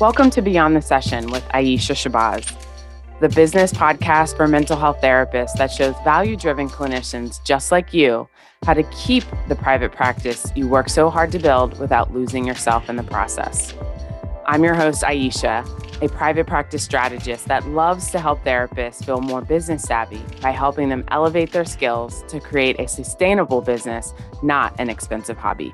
Welcome to Beyond the Session with Aisha Shabazz, the business podcast for mental health therapists that shows value driven clinicians just like you how to keep the private practice you work so hard to build without losing yourself in the process. I'm your host, Aisha, a private practice strategist that loves to help therapists feel more business savvy by helping them elevate their skills to create a sustainable business, not an expensive hobby.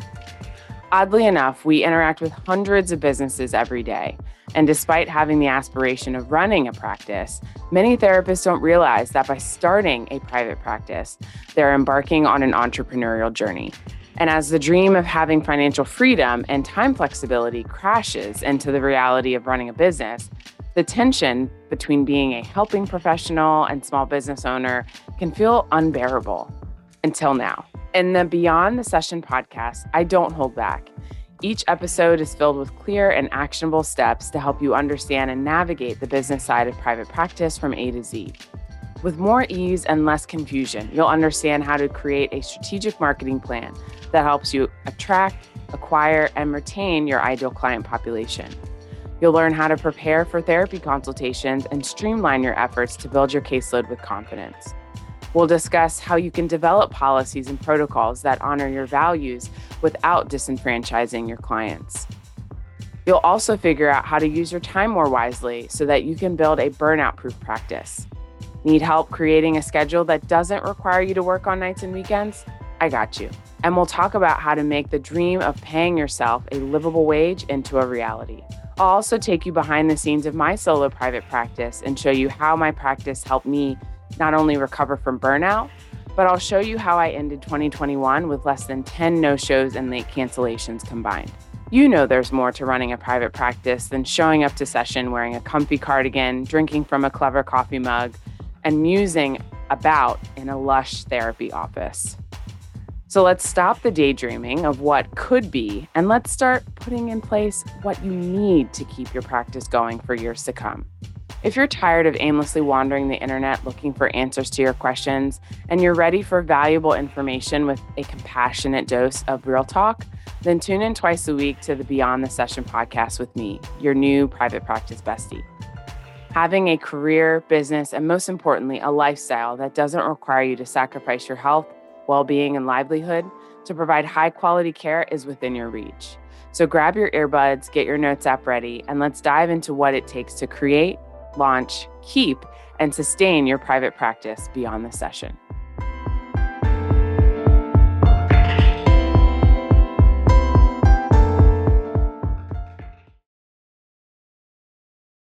Oddly enough, we interact with hundreds of businesses every day. And despite having the aspiration of running a practice, many therapists don't realize that by starting a private practice, they're embarking on an entrepreneurial journey. And as the dream of having financial freedom and time flexibility crashes into the reality of running a business, the tension between being a helping professional and small business owner can feel unbearable until now. In the Beyond the Session podcast, I don't hold back. Each episode is filled with clear and actionable steps to help you understand and navigate the business side of private practice from A to Z. With more ease and less confusion, you'll understand how to create a strategic marketing plan that helps you attract, acquire, and retain your ideal client population. You'll learn how to prepare for therapy consultations and streamline your efforts to build your caseload with confidence. We'll discuss how you can develop policies and protocols that honor your values without disenfranchising your clients. You'll also figure out how to use your time more wisely so that you can build a burnout proof practice. Need help creating a schedule that doesn't require you to work on nights and weekends? I got you. And we'll talk about how to make the dream of paying yourself a livable wage into a reality. I'll also take you behind the scenes of my solo private practice and show you how my practice helped me not only recover from burnout, but I'll show you how I ended 2021 with less than 10 no shows and late cancellations combined. You know there's more to running a private practice than showing up to session wearing a comfy cardigan, drinking from a clever coffee mug, and musing about in a lush therapy office. So let's stop the daydreaming of what could be and let's start putting in place what you need to keep your practice going for years to come. If you're tired of aimlessly wandering the internet looking for answers to your questions and you're ready for valuable information with a compassionate dose of real talk, then tune in twice a week to the Beyond the Session podcast with me, your new private practice bestie. Having a career, business, and most importantly, a lifestyle that doesn't require you to sacrifice your health, well being, and livelihood to provide high quality care is within your reach. So grab your earbuds, get your notes app ready, and let's dive into what it takes to create launch, keep, and sustain your private practice beyond the session.